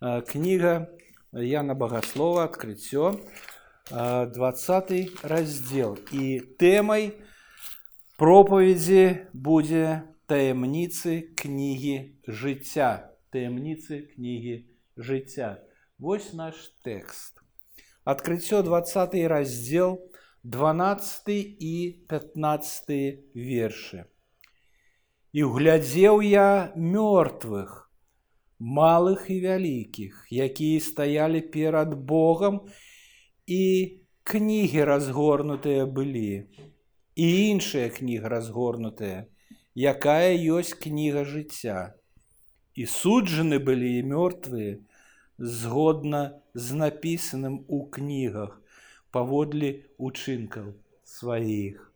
кніга Яна Багаслова адкрыццё 20 раздзел і тэмай пропаведзі будзе таямніцы кнігі жыцця таямніцы кнігі жыцця Вось наш тэкст адкрыццё 20 раздзел 12 і 15 вершы і углядзеў я мёртвых малых і вялікіх якія стаялі перад Богом і кнігі разгорнутыя былі і іншая кніга разгорнутая якая ёсць кніга жыцця. І суджаны былі і мёртвыя згодна з напісаным у кнігах паводле учынкаў сваіх.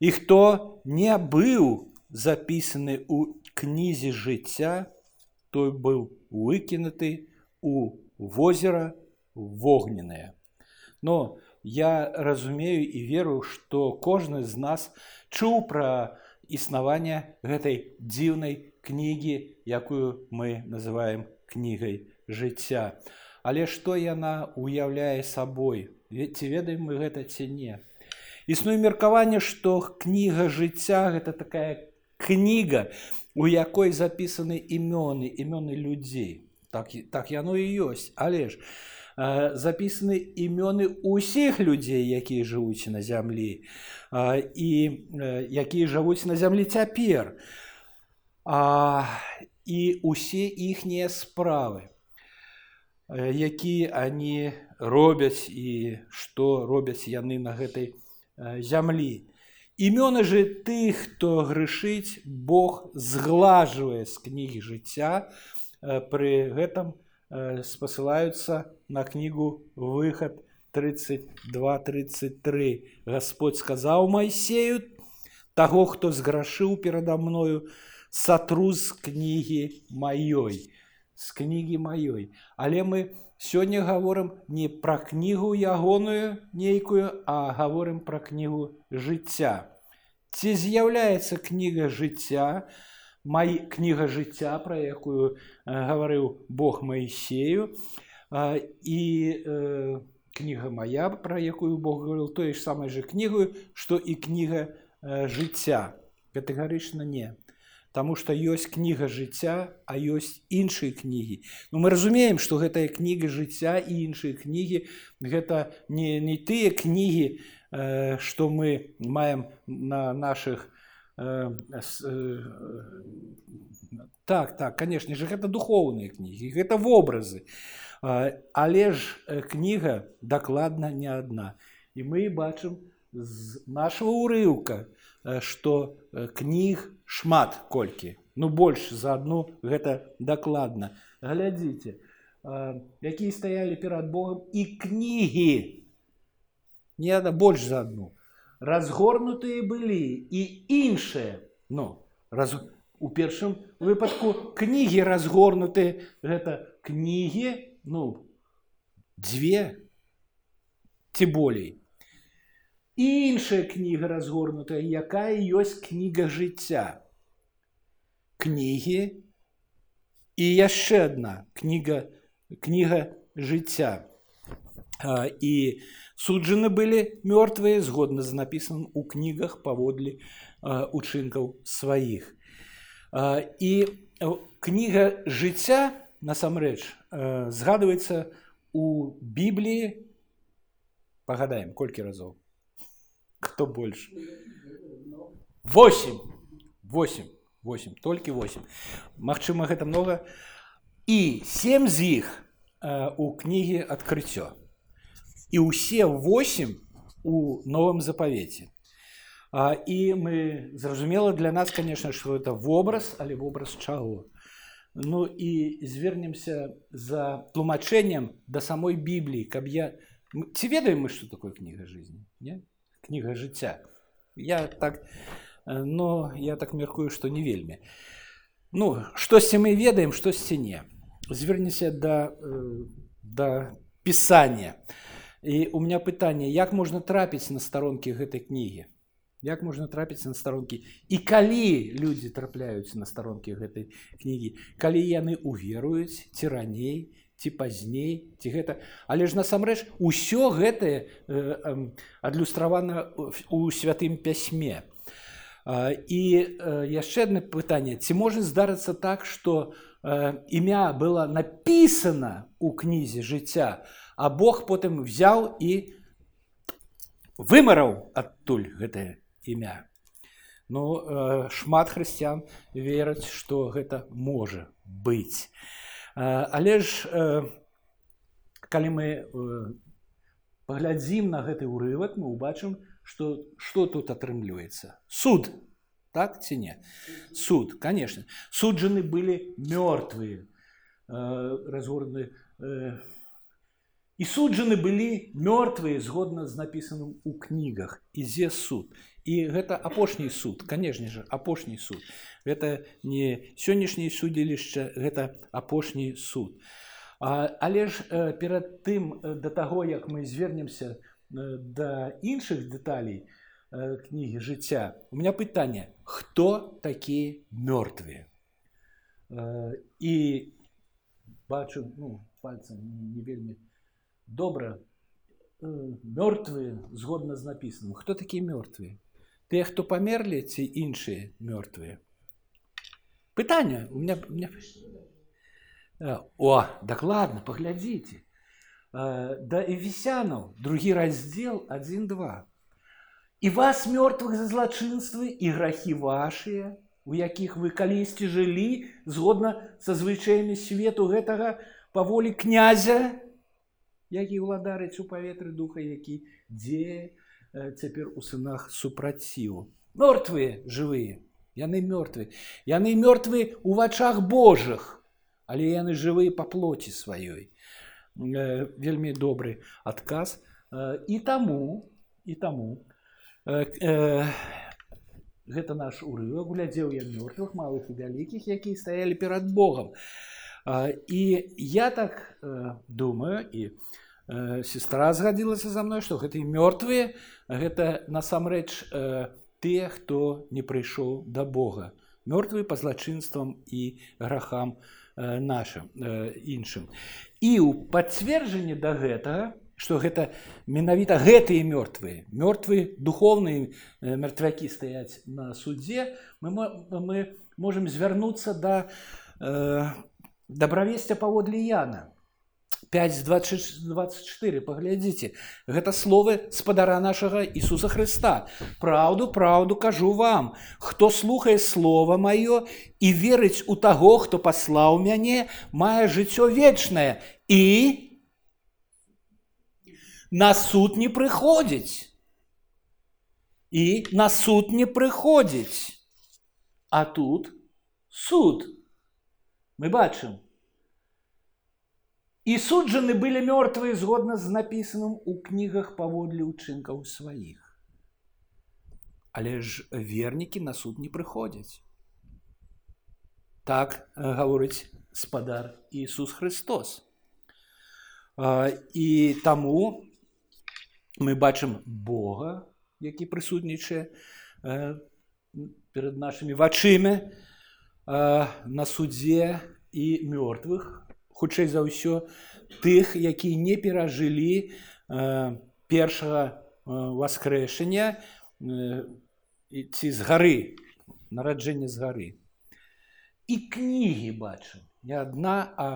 І хто не быў запісаны у кнізе жыцця той быў выкінуты у возера вогненное но я разумею і веру што кожны з нас чуў пра існаванне гэтай дзіўнай кнігі якую мы называем кнігай жыцця але што яна уяўляе сабой ці ведаем мы гэта ці не існуе меркаванне што кніга жыцця гэта такая кніга у якой запісаны імёны імёны людзей? Так так яно і ёсць. Але ж э, запісаны імёны ўсіх людзей якія жывуць на зямлі э, і э, якія жывуць на зямлі цяпер. А, і усе іхнія справы якія они робяць і што робяць яны на гэтай зямлі Імёны же тых, хто грышыць, Бог зглажвае з кнігі жыцця, пры гэтым спасылаюцца на кнігу выхад 32-33. Господь сказаў Майсею, таго, хто зграшыў перада мною, сатру з кнігі маёй, з кнігі маёй. Але мы Сёння гаворым не пра кнігу ягоную нейкую, а гаворым пра кнігу жыцця. Ці з'яўляецца кніга жыцця, май кніга жыцця, пра якую гаварыў Бог Маісею і э, кніга моя, пра якую Бог гаварыў тое ж самай жа кнігаю, што і кніга э, жыцця. Катэгарычна не. Таму што ёсць кніга жыцця, а ёсць іншыя кнігі. Ну, мы разумеем, што гэтая кніга жыцця і іншыя кнігі гэта не, не тыя кнігі, э, што мы маем на наших э, э, так так конечно же гэта духоўныя кнігі гэта вобразы але ж кніга дакладна не адна і мы бачым з нашего урыўка што кніг шмат колькі ну больш за адну гэта дакладна глядзіце якія стаялі перад Богом і кнігі не ада больш за адну разгорнутыя былі і іншыя ну раз у першым выпадку кнігі разгорнутыя гэта кнігі ну дзве ці болей іншая кніга разгорнутая якая ёсць кніга жыцця кнігі і яшчэ одна кніга кніга жыцця і суджаны былі мёртвыя згодна з напісаным у кнігах паводле учынкаў сваіх і кніга жыцця насамрэч згадваецца у бібліі пагадаем колькі разоў кто больше? Восемь. Восемь. Восемь. Только восемь. Магчыма, гэта много. І сем з іх э, у кнігі адкрыццё. І ўсе восемь у новым запавеце. А, і мы зразумела для нас, конечно, што это вобраз, але вобраз чаго. Ну і звернемся за тлумачэннем да самой Бібліі, каб я ці ведаем мы, што такое кніга жизни? Не? кніга жыцця я так но я так мяркую што не вельмі ну штосьці мы ведаем штосьці не звернеся да да пісання і у меня пытанне як можна трапіць на старонкі гэтай кнігі як можна трапіцца на старонкі і калі людзі трапляюць на старонкі гэтай кнігі калі яны уверуюць ці раней ці пазней ці гэта але ж насамрэч усё гэтае э, э, адлюстравана у святым пясьме і э, яшчэ одно пытанне ці можа здарыцца так что э, імя было написано у кнізе жыцця а Бог потым взял і вымараў адтуль гэтае імя. Ну э, шмат хрысціян вераць, што гэта можа быць. Э, але ж э, калі мы паглядзім на гэты ўрывак, мы ўбачым, што што тут атрымліваецца. Суд так ці не суд конечно суджаны былі мёртвыя разгорны і суджаны былі мёртвыя згодна з напісаным у кнігах ідзе суд і гэта апошні суд канешне же апошні суд. Гэта не сённяшняе судзілішча гэта апошні суд. А, але ж э, перад тым э, да таго як мы звернемся э, да іншых дэталей кнігі жыцця у меня пытанне хто такія мёртвыя і бачу ну, пальцем не вельмі добра мёртвыя згодна з напісаным хто такія мёртвыя Тыя, хто памерлі ці іншыя мёртвыя. Пытанне у меня, у меня... О, дакладна, паглядзіце. Да эвесянаў другі раздзел 1-2. І вас мёртвых за злачынствы і грахі вашыя, у якіх вы калісьці жылі згодна са звычаямі свету гэтага паволі князя, які ўладарыць у паветры духа, які дзея, цяпер у сынах супраціву мёртвыя жывыя яны мёртвы яны мёртвы у вачах Божых але яны жывыя па плоці сваёй вельмі добры адказ і таму і таму гэта наш урывак глядзеў я мёртвых малых і вялікіх якія стаялі перад Богом і я так думаю і сестра згадзілася за мной што гэтыя мёртвыя гэта насамрэч э, тыя хто не прыйшоў да Бога мёртвы па злачынствам і грахам э, нашим э, іншым і ў пацверджанне да гэтага што гэта менавіта гэтыя мёртвыя мёртвы духовныя мертвякі стаяць на суддзе мы, мы можемм звярнуцца да э, дабравесця паводле яна 524 паглядзіце. Гэта словы спадара нашага Ісуса Хрыста Праўду праўду кажу вам хто слухае слово маё і верыць у таго хто паслаў мяне мае жыццё вечнае і на суд не прыходзіць. І на суд не прыходзіць. А тут суд. Мы бачым І суджаны былі мёртвыя згодна з напісаным у кнігах паводле ўчынкаў сваіх. Але ж вернікі на суд не прыходзяць. Так гаворыць спадар Ісус Христос. І таму мы бачым Бога, які прысутнічае перад нашымі вачымі на суддзе і мёртвых Хутчэй за ўсё тых які не перажылі э, першага э, воскрэшання э, ці з гары нараджэння з гары. І кнігі бачым. Не адна а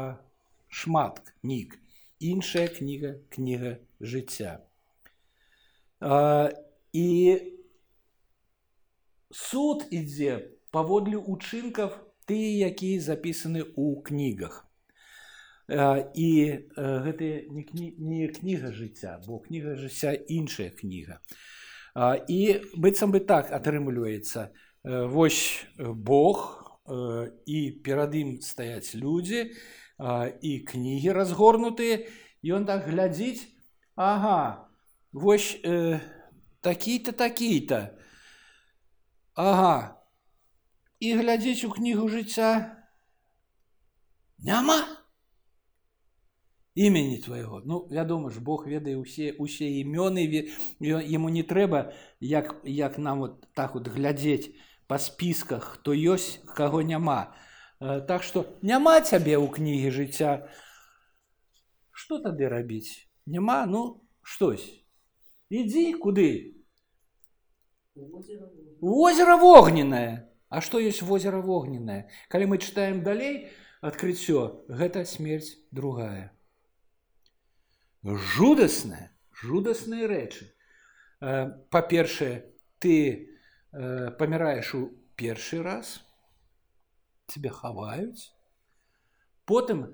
шмат кніг. Іншая кніга кніга жыцця. І суд ідзе паводле учынкаў тыя якія запісаны ў кнігах і гэта не, кні, не кніга жыцця бо кніга жыцця іншая кніга. І быццам бы так атрымліваецца. Вось Бог і перад ім стаяць людзі і кнігі разгорнутыя ён так глядзіць Ага вось э, такі-то такі-то Ага і глядзець у кнігу жыцця. Няма імені твайго ну вядома ж Бог ведае усе усе імёны яму не трэба як як нам вот так вот глядзець па спісках хто ёсць каго няма. Э, так што няма цябе ў кнігі жыцця что тады рабіць няма? Ну штось ідзі куды? Озеро вогненное. А что есть озеро вогненное? Калі мы читаем далей адкрыццё гэта смерть другая жудасная жудасныя рэчы э, па-першае ты э, паміраеш у першы раз тебе хаваюць потым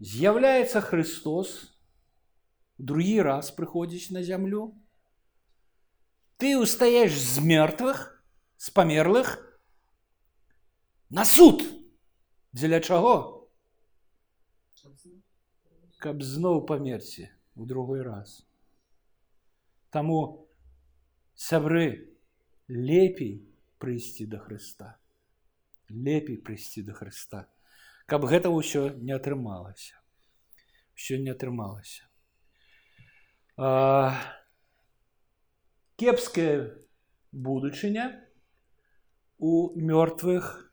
з'яўляецца Христос другі раз прыходзіць на зямлю ты устаеш з мертвых з памерлых на суд дзеля чаго каб зноў памерці у другой раз. Таму сябры лепей прыйсці да Хрыста. Лепей прыйсці да Хрыста, каб гэта ўсё не атрымалася. Усё не атрымалася. Кепская будучыня у мёртвых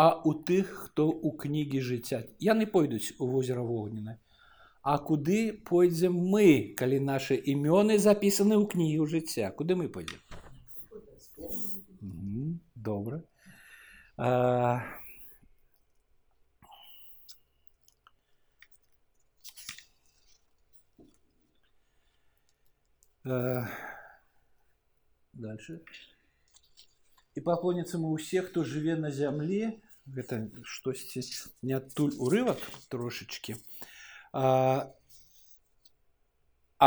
а у тых хто ў кнігі жыцця яны пойдуць у возера вогнена А куды пойдзем мы калі наши імёны запісаны ў кнігу жыцця куды мы пойдзем добра а... А... дальше і паклоніцца мы ўсе хто жыве на зямле гэта штосьці не адтуль урывак трошачки А,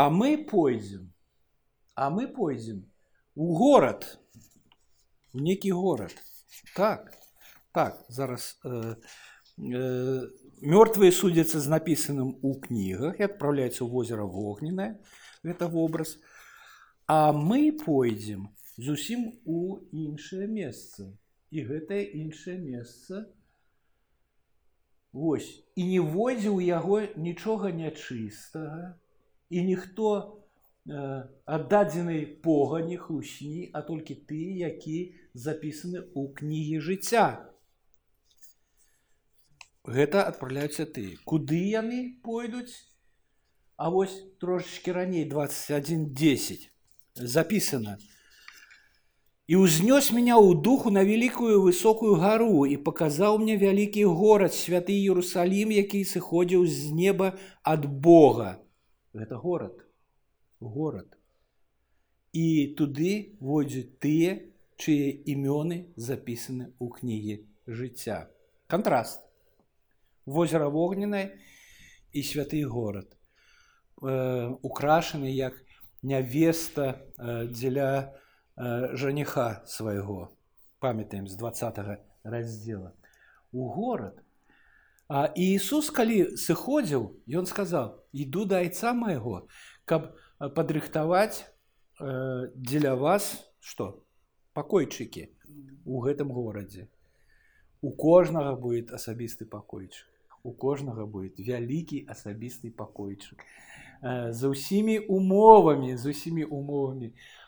мы пойдзем а мы пойдзем у горад у некі горад так так зараз э, э, мёртвыя судзяцца з напісаным у кнігах і адпраўляецца ў возера вогненае гэта вобраз а мы пойдзем зусім у іншае месца. І гэтае іншае месца Вось і не водзіў яго нічога нячыстага і ніхто э, аддадзенай погані хлусні, а толькі ты, які запісаны ў кнігі жыцця. Гэта адпраляюцца ты. Куды яны пойдуць? А вось трошачки раней 21.10 запісана І ўзнёс меня ў духу на вялікую высокую гару і паказаў мне вялікі горад святы Ерусалім, які сыходзіў з неба ад Бога. Гэта горад, горад. І туды войдзуць тыя, чые імёны запісаны ў кнігі жыцця. Кантраст. Возера вогненае і святы горад, э, украшаны як нявеста э, дзеля, жениха свайго памятаем з 20 раздзела у горад а Иисус калі сыходзіў ён сказаў іду да айца майго каб э, падрыхтаваць э, дзеля вас что пакойчыкі у гэтым горадзе у кожнага будет асабісты пакойчык у кожнага будет вялікі асабісты пакойчык э, за ўсімі умовамі з усімі умовамі А,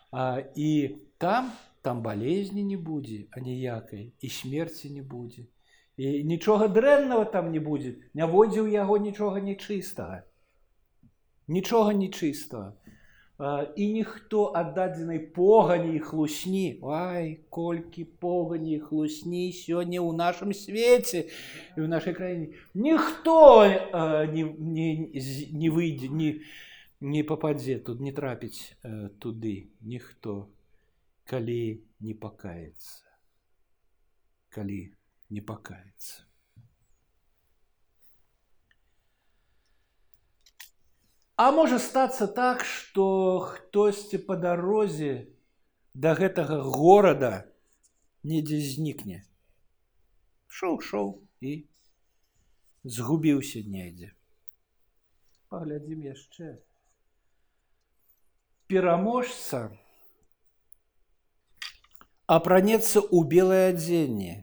і там там болезні не будзе аніякай і смерці не будзе і нічога дрэннага там не будзе не водзіў яго нічога нечыстага нічога нечыстага і ніхто аддадзенай погані хлусні. Ай колькі погані хлусні сёння ў нашым свеце і ў нашай краіне ніхто не, не, не выйдзе не, не попадзе тут не трапіць э, туды ніхто калі не пакаецца калі не пакаецца А можа стацца так што хтосьці па дарозе да гэтага горада недзе знікне шоў шоў і згубіўся недзе паглядзім яшчэ пераможца апранецца ў белае адзенне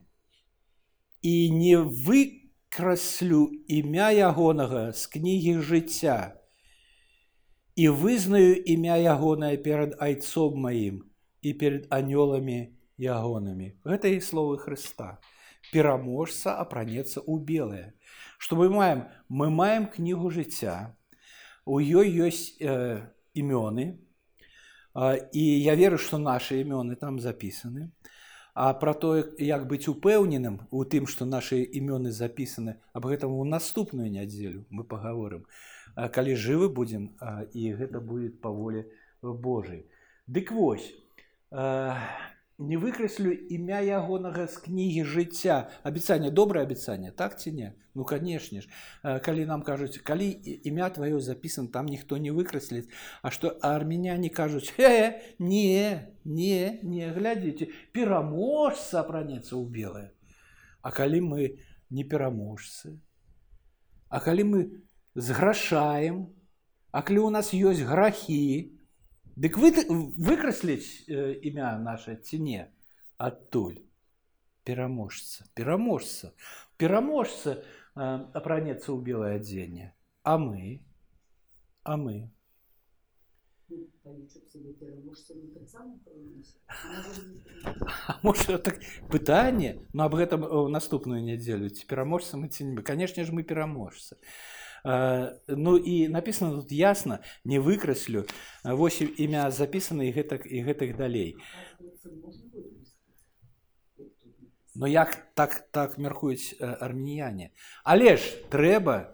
і не вы выкраслю імя ягонага з кнігі жыцця і вызнаю імя ягонае перад айцом маім і перед анёламі ягонамі. Гэта і словы Хрыста. Пераможца апранецца ў белае. Што мы маем? Мы маем кнігу жыцця. У ёй ёсць э, імёны. Э, і я веру, што нашы імёны там запісаны. А пра тое, як быць упэўненым у тым, што нашы імёны запісаны, аб гэтым у наступную нядзелю мы пагаворым. Калі жывы будзем і гэта будет па волі Божай. Дык вось, не выкраслю імя ягонага з кнігі жыцця абяцанне добрае абяцанне так ці не ну канешне ж калі нам кажуць калі імя твоё запісан там ніхто не выкрасліць А што армяняне кажуць э, не не не глядзіце пераможца апранецца ў белае А калі мы не пераможцы А калі мы зграшаем А калі у нас ёсць грахі Дык вы выкрасліць э, імя наше ці не адтуль пераможца пераможца пераможца э, апранецца ў белае адзенне а мы а мы можа так пытанне но аб гэтым наступную нядзелю ці пераможца мы ці не канешне ж мы пераможца Ну і написано тут ясна не выкраслю. Вось імя записано і гэтак і гэтых далей. Ну як так так мяркуюць армяне. Але ж трэба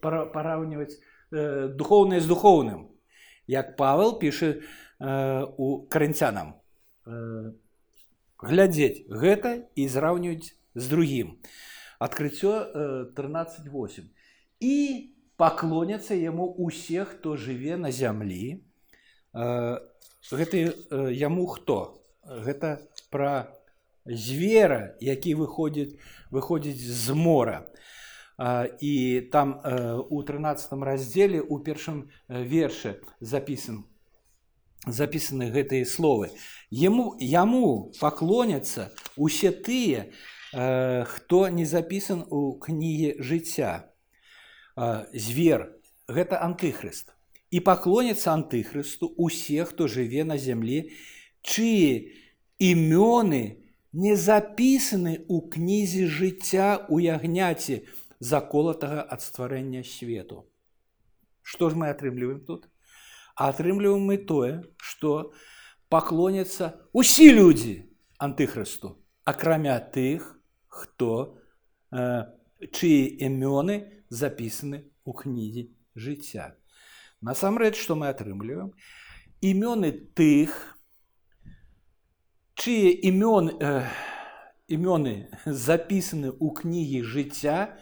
параўніваць духоўнае з духоўным. Як павел піша у карынцянам. Глядзець гэта і зраўнююць з другім адкрыццё 13.8 і паклоняцца яму усе хто жыве на зямлі гэты яму хто гэта пра звера які выходзіць выходзіць з мора і там у 13 раздзеле у першым вершы запісан запісаны гэтыя словы яму яму паклоняцца усе тыя хто не запісан у кнігі жыцця звер гэта антыхрыст і паклоніцца антыхрысту усе хто жыве на зямлі чые імёны не запісаны ў кнізе жыцця у ягняці заколатага ад стварэння свету што ж мы атрымліваем тут атрымліваем мы тое што паклоняцца усі людзі антыхрысту акрамя тых хто э, чые імёны запісаны ў кнізе жыцця. Насамрэч, што мы атрымліваем імёны тых, чые імён, э, імёны запісаны ў кнігі жыцця,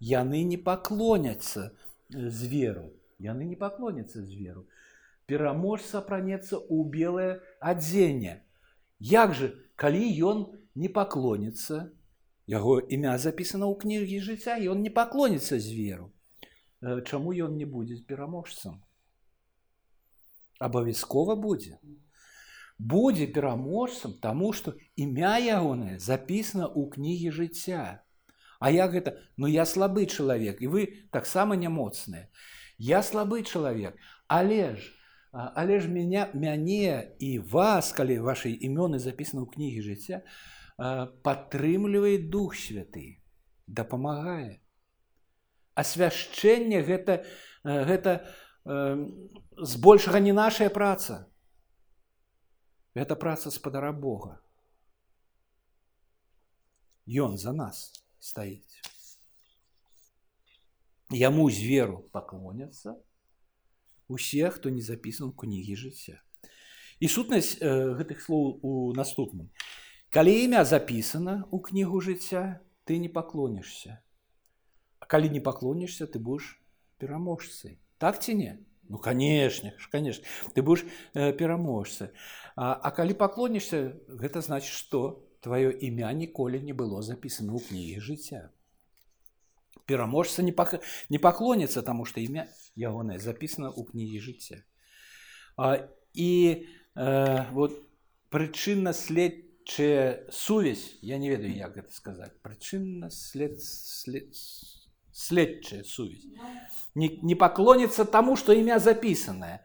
яны не паклоняцца зверу. Яны не паклоняцца зверу. Пераможца апранецца ў белае адзенне. Як жа, калі ён не паклоніцца Яго імя запісана ў кнігі жыцця і он не паклоніцца зверу. Чаму ён не будзе пераможцам? Абавязкова будзе. Будзе пераможцам, таму што імя ягонае запісана ў кнігі жыцця. А як гэта ну я слабы чалавек і вы таксама нямоцныя. Я слабы чалавек, але ж, але ж меня мяне і вас, калі вашы імёны запісаны ў кнігі жыцця, падтрымлівае дух святы дапамагае асвяшчэнне гэта гэта збольшага не нашая праца гэта праца спадара Бога Ён за нас стаіць яму зверу паклоняцца усе хто не запісан кнігі жыцця і сутнасць гэтых слоў у наступным Калі імя запісана ў кнігу жыцця, ты не паклонішся. А калі не паклонішся, ты будзеш пераможцай. Так ці не? Ну канешне ж конечно ты будешь э, пераможцы а, а калі паклонішся гэта значит что твоё імя ніколі не было запісана ў кнігі жыцця пераможца не пак... не паклоніцца таму што імя ягонае запісана ў кнігі жыцця а, і э, вот прычынна след чи сувязь я не ведаю як гэта сказаць прычынна след, след, следчая сувязь не, не поклонится тому что імя записанное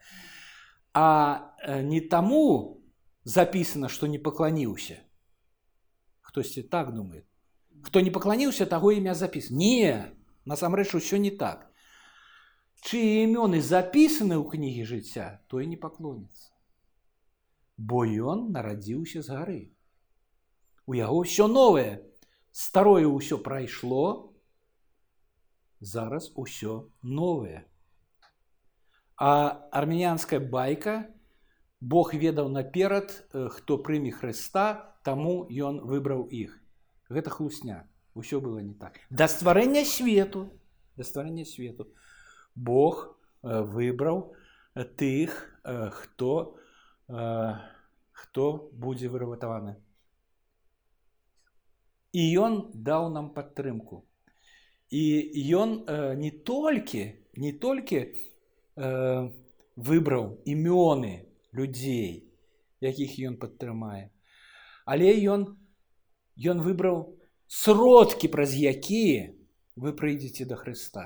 а э, не тому записано что не поклоніўся хтосьці так думает хто не поклоніўся таго імя запіс не насамрэч усё не так чьи імёны записаны ў кнігі жыцця той не поклонится бо ён нарадзіўся з гары у яго ўсё новае старое ўсё прайшло зараз усё новае а армянская байка Бог ведаў наперад э, хто прыме Хрыста таму ён выбраў іх гэта хлусня ўсё было не так да стварэння свету да стварэння свету Бог э, выбраў тых э, хто хто будзе выратаваны І ён даў нам падтрымку і ён э, не толькі не толькі э, выбраў імёны людзей якіх ён падтрымае але ён ён выбраў сродкі праз якія вы прыйдзеце да Хрыста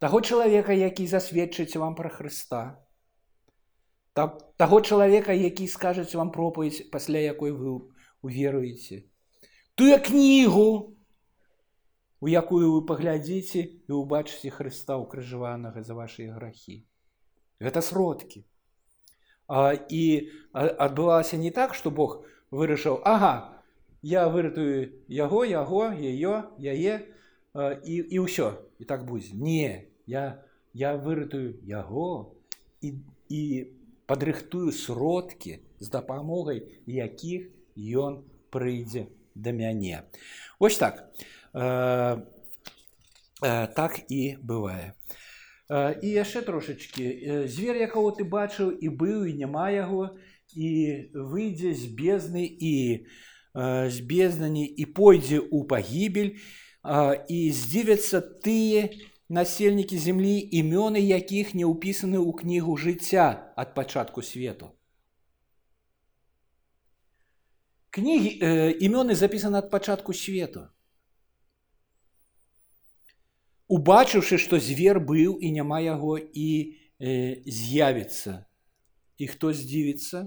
таго чалавека які засведчыць вам пра Хрыста таго чалавека які скажаць вам пропаведь пасля якой вы уверуеце тую кнігу у якую вы паглядзіце і ўбачыце Хрыста укрыжаванага за вашыя грахі. Гэта сродкі. А, і адбывалася не так што Бог вырашыў ага я выратую яго яго яе яе і, і ўсё і так будзе не я я выратую яго і, і падрыхтую сродкі з дапамогай якіх ён прыйдзе да мяне. Ось так. Э, э, так і бывае. Э, і яшчэ трошачки звер якого ты бачыў і быў і няма яго і выйдзе з бездны і з бездані і пойдзе ў пагібель. І здзівяцца тыя насельнікі зямлі імёны якіх не ўпісаны ў кнігу жыцця ад пачатку свету кнігі э, імёны запісаны ад пачатку свету убачыўшы што звер быў і няма яго і э, з'явіцца і хто здзівіцца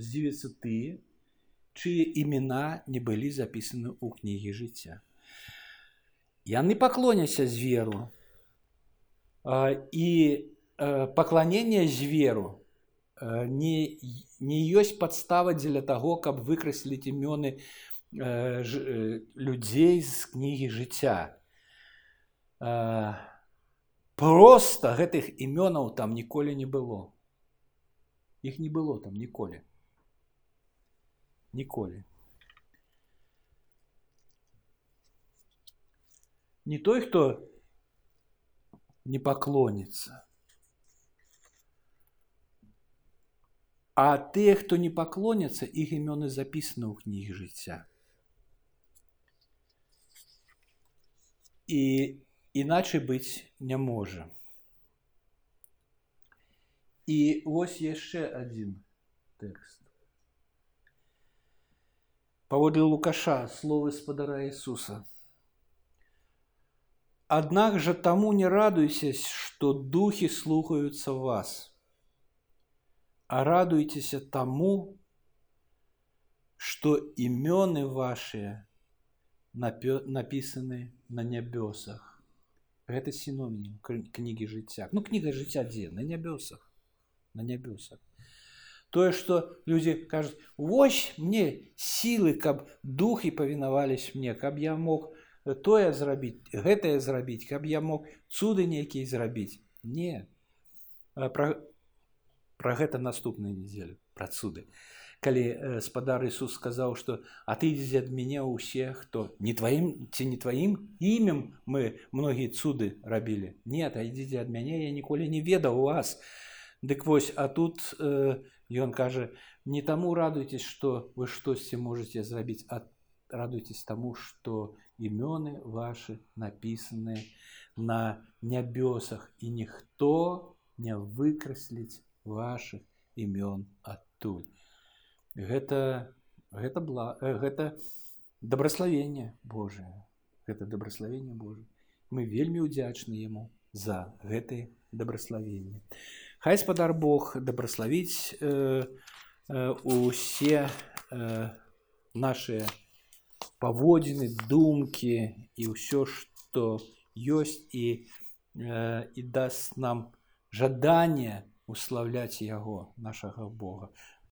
здзівіцца тыя чые імена не былі запісаны ў кнігі жыцця яны паклоняся зверу і э, пакланенне зверу не, не ёсць падстава дзеля таго, каб выкрасліць імёны э, ж, э, людзей з кнігі жыцця. Э, просто гэтых імёнаў там ніколі не было. Іх не было там ніколі. Ніколі. Не той, хто не паклоніцца. А тыя, хто не паклоняцца, іх імёны запісаны ў кнігі жыцця. І іначай быць не можа. І вось яшчэ адзін тэкст. Паводле лукаша словы спадара Ісуса. Аднак жа таму не радуйся, што духі слухаюцца вас а радуйтеся тому, что имены ваши написаны на нябёсах. Это синоним книги жыцця. Ну книга жыцця дзе на нябёсах, на нябёсах. Тое, што людзі кажуць вось мне сілы, каб духі павінавались мне, каб я мог тое зрабіць, гэтае зрабіць, каб я мог цуды нейкія зрабіць. Не. Пра, Пра гэта наступную нядзелю пра цуды. Калі э, спадар Ісус сказаў, што а ты ідзе ад мяне ўсе, хто не тваім ці не тваім імем мы многія цуды рабілі. Не, а ідзіце ад мяне, я ніколі не ведаў у вас. Дык вось, а тут э, ён кажа, не таму радуйтесь, што вы штосьці можете зрабіць, а радуйтесь таму, што імёны вашы напісаныя на нябёсах і ніхто не выкрасліць ваших імён адтуль. гэта гэта бла э, гэта дабраславенне Божае гэта дабраславенне Божа мы вельмі ўдзячны яму за гэтые дабраславенне хай спадар Бог дабраславіць э, э, усе э, наши паводзіны думкі і ўсё што ёсць і э, і даст нам жаданне уславляць яго нашага Бога